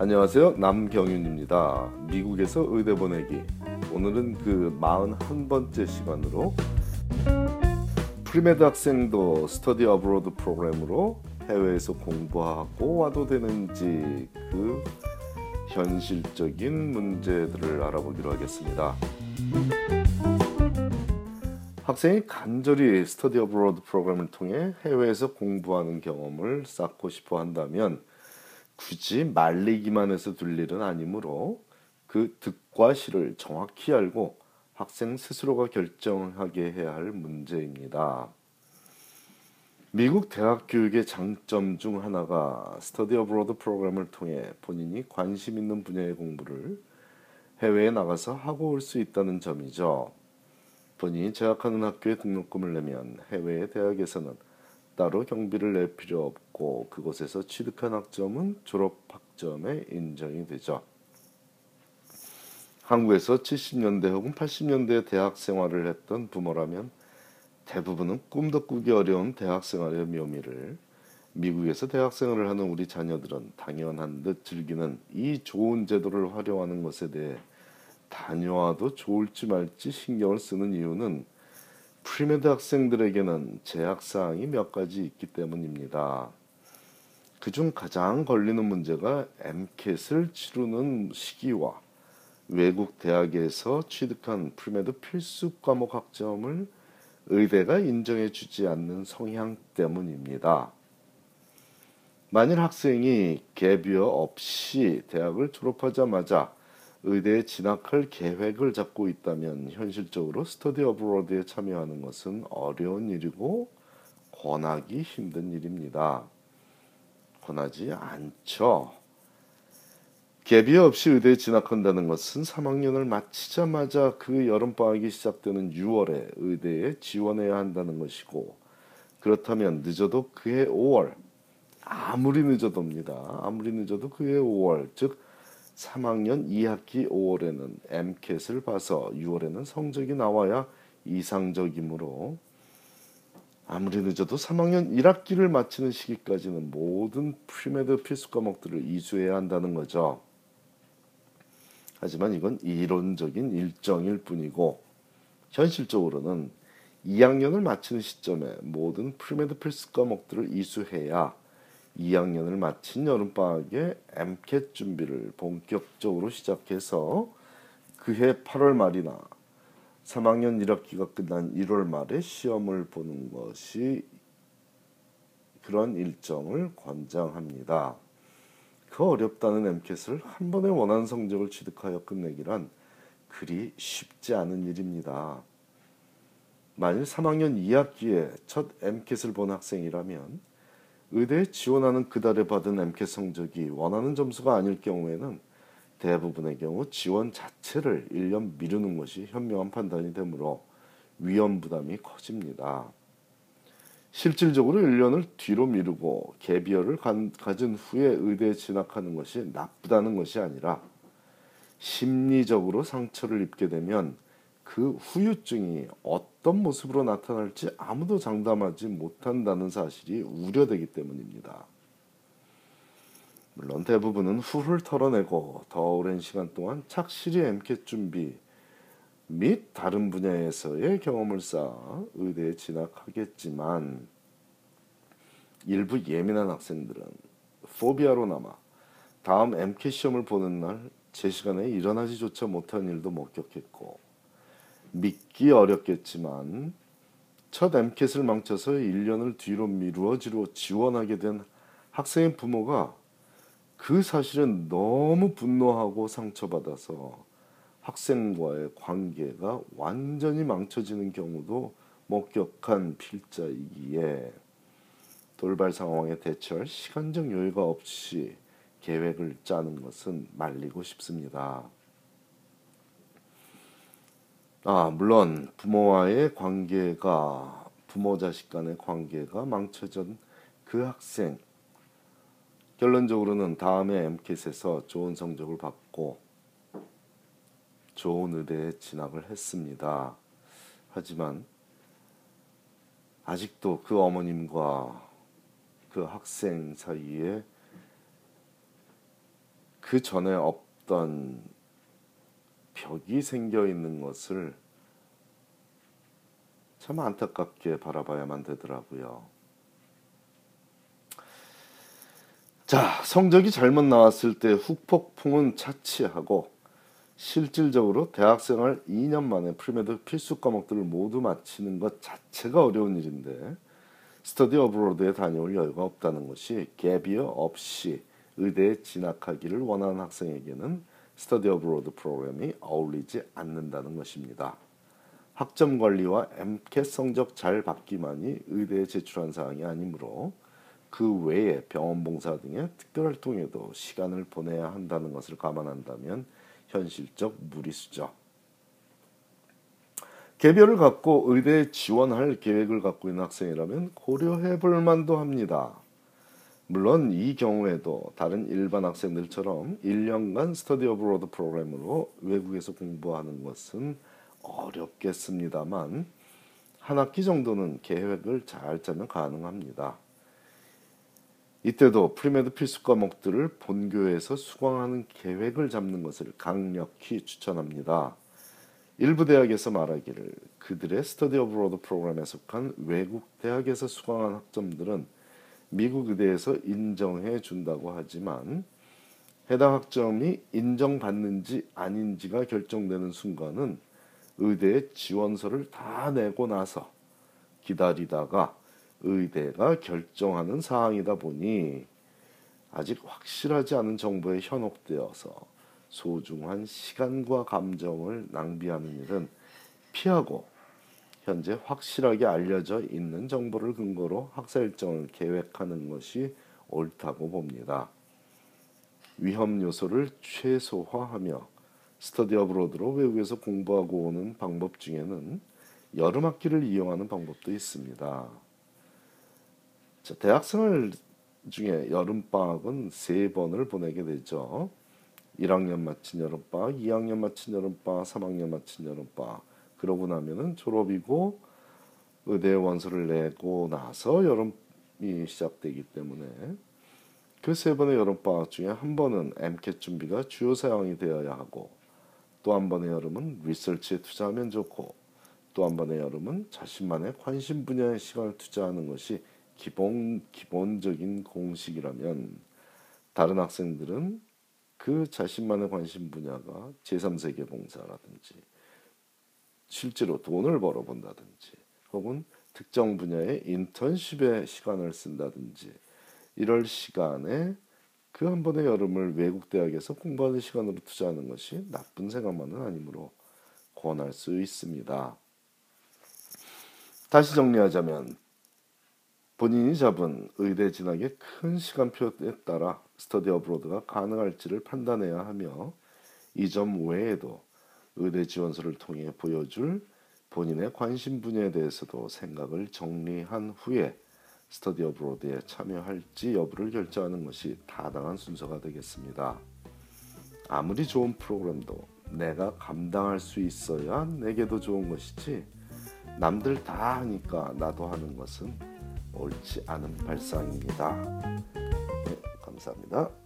안녕하세요. 남경윤입니다. 미국에서 의대 보내기. 오늘은 그 41번째 시간으로 premed 학생도 study abroad 프로그램으로 해외에서 공부하고 와도 되는지 그 현실적인 문제들을 알아보기로 하겠습니다. 학생이 간절히 study abroad 프로그램을 통해 해외에서 공부하는 경험을 쌓고 싶어 한다면 굳이 말리기만 해서 될 일은 아니므로 그 득과 실을 정확히 알고 학생 스스로가 결정하게 해야 할 문제입니다. 미국 대학 교육의 장점 중 하나가 스터디 어브로드 프로그램을 통해 본인이 관심 있는 분야의 공부를 해외에 나가서 하고 올 수 있다는 점이죠. 본인이 재학하는 학교에 등록금을 내면 해외의 대학에서는 따로 경비를 낼 필요 없고 그곳에서 취득한 학점은 졸업 학점에 인정이 되죠. 한국에서 70년대 혹은 80년대 대학 생활을 했던 부모라면 대부분은 꿈도 꾸기 어려운 대학 생활의 묘미를 미국에서 대학 생활을 하는 우리 자녀들은 당연한 듯 즐기는 이 좋은 제도를 활용하는 것에 대해 다녀와도 좋을지 말지 신경을 쓰는 이유는 premed 학생들에게는 제약 사항이 몇 가지 있기 때문입니다. 그중 가장 걸리는 문제가 MCAT을 치르는 시기와 외국 대학에서 취득한 premed 필수 과목 학점을 의대가 인정해 주지 않는 성향 때문입니다. 만일 학생이 gap year 없이 대학을 졸업하자마자 의대에 진학할 계획을 잡고 있다면 현실적으로 study abroad에 참여하는 것은 어려운 일이고 권하기 힘든 일입니다. 권하지 않죠. 갭이 없이 의대에 진학한다는 것은 3학년을 마치자마자 그 여름방학이 시작되는 6월에 의대에 지원해야 한다는 것이고 그렇다면 늦어도 그해 5월 아무리 늦어도입니다. 아무리 늦어도 그해 5월 즉 3학년 2학기 5월에는 MCAT을 봐서 6월에는 성적이 나와야 이상적이므로 아무리 늦어도 3학년 1학기를 마치는 시기까지는 모든 premed 필수 과목들을 이수해야 한다는 거죠. 하지만 이건 이론적인 일정일 뿐이고 현실적으로는 2학년을 마치는 시점에 모든 premed 필수 과목들을 이수해야 2학년을 마친 여름방학에 MCAT 준비를 본격적으로 시작해서 그해 8월 말이나 3학년 1학기가 끝난 1월 말에 시험을 보는 것이 그런 일정을 권장합니다. 그 어렵다는 MCAT을 한 번에 원하는 성적을 취득하여 끝내기란 그리 쉽지 않은 일입니다. 만일 3학년 2학기에 첫 MCAT을 본 학생이라면 의대에 지원하는 그달에 받은 MCAT 성적이 원하는 점수가 아닐 경우에는 대부분의 경우 지원 자체를 1년 미루는 것이 현명한 판단이 되므로 위험 부담이 커집니다. 실질적으로 1년을 뒤로 미루고 개비어를 가진 후에 의대에 진학하는 것이 나쁘다는 것이 아니라 심리적으로 상처를 입게 되면 그 후유증이 어떤 모습으로 나타날지 아무도 장담하지 못한다는 사실이 우려되기 때문입니다. 물론 대부분은 후를 털어내고 더 오랜 시간 동안 착실히 MCAT 준비 및 다른 분야에서의 경험을 쌓아 의대에 진학하겠지만 일부 예민한 학생들은 포비아로 남아 다음 MCAT 시험을 보는 날 제 시간에 일어나지조차 못한 일도 목격했고 믿기 어렵겠지만 첫 MCAT을 망쳐서 1년을 뒤로 미루어지로 지원하게 된 학생의 부모가 그 사실은 너무 분노하고 상처받아서 학생과의 관계가 완전히 망쳐지는 경우도 목격한 필자이기에 돌발 상황에 대처할 시간적 여유가 없이 계획을 짜는 것은 말리고 싶습니다. 아, 물론 부모와의 관계가 부모 자식 간의 관계가 망쳐진 그 학생 결론적으로는 다음에 MCAT에서 좋은 성적을 받고 좋은 의대에 진학을 했습니다. 하지만 아직도 그 어머님과 그 학생 사이에 그 전에 없던 벽이 생겨 있는 것을 참 안타깝게 바라봐야만 되더라고요. 자, 성적이 잘못 나왔을 때 후폭풍은 차치하고 실질적으로 대학생활 2년 만에 premed 필수 과목들을 모두 마치는 것 자체가 어려운 일인데 study abroad에 다녀올 여유가 없다는 것이 gap year 없이 의대에 진학하기를 원하는 학생에게는 study abroad 프로그램이 어울리지 않는다는 것입니다. 학점 관리와 MCAT 성적 잘 받기만이 의대에 제출한 사항이 아니므로 그 외에 병원 봉사 등의 특별 활동에도 시간을 보내야 한다는 것을 감안한다면 현실적 무리수죠. 개별을 갖고 의대에 지원할 계획을 갖고 있는 학생이라면 고려해 볼 만도 합니다. 물론 이 경우에도 다른 일반 학생들처럼 1년간 스터디 어브로드 프로그램으로 외국에서 공부하는 것은 어렵겠습니다만 한 학기 정도는 계획을 잘 짜면 가능합니다. 이때도 premed 필수 과목들을 본교에서 수강하는 계획을 잡는 것을 강력히 추천합니다. 일부 대학에서 말하기를 그들의 study abroad 프로그램에 속한 외국 대학에서 수강한 학점들은 미국 의대에서 인정해 준다고 하지만 해당 학점이 인정받는지 아닌지가 결정되는 순간은 의대에 지원서를 다 내고 나서 기다리다가 의대가 결정하는 사항이다 보니 아직 확실하지 않은 정보에 현혹되어서 소중한 시간과 감정을 낭비하는 일은 피하고 현재 확실하게 알려져 있는 정보를 근거로 학사 일정을 계획하는 것이 옳다고 봅니다. 위험 요소를 최소화하며 스터디 어브로드로 외국에서 공부하고 오는 방법 중에는 여름 학기를 이용하는 방법도 있습니다. 자, 대학생활 중에 여름 방학은 세 번을 보내게 되죠. 1학년 마친 여름 방학, 2학년 마친 여름 방학, 3학년 마친 여름 방학. 그러고 나면은 졸업이고 의대 원서를 내고 나서 여름이 시작되기 때문에 그 세 번의 여름방학 중에 한 번은 MCAT 준비가 주요 사항이 되어야 하고 또 한 번의 여름은 리서치에 투자하면 좋고 또 한 번의 여름은 자신만의 관심 분야에 시간을 투자하는 것이 기본 기본적인 공식이라면 다른 학생들은 그 자신만의 관심 분야가 제3세계 봉사라든지 실제로 돈을 벌어본다든지 혹은 특정 분야의 인턴십에 시간을 쓴다든지 이럴 시간에 그 한 번의 여름을 외국 대학에서 공부하는 시간으로 투자하는 것이 나쁜 생각만은 아니므로 권할 수 있습니다. 다시 정리하자면 본인이 잡은 의대 진학의 큰 시간표에 따라 스터디 어브로드가 가능할지를 판단해야 하며 이 점 외에도 의대 지원서를 통해 보여줄 본인의 관심 분야에 대해서도 생각을 정리한 후에 스터디 어브로드에 참여할지 여부를 결정하는 것이 타당한 순서가 되겠습니다. 아무리 좋은 프로그램도 내가 감당할 수 있어야 내게도 좋은 것이지 남들 다 하니까 나도 하는 것은 옳지 않은 발상입니다. 네, 감사합니다.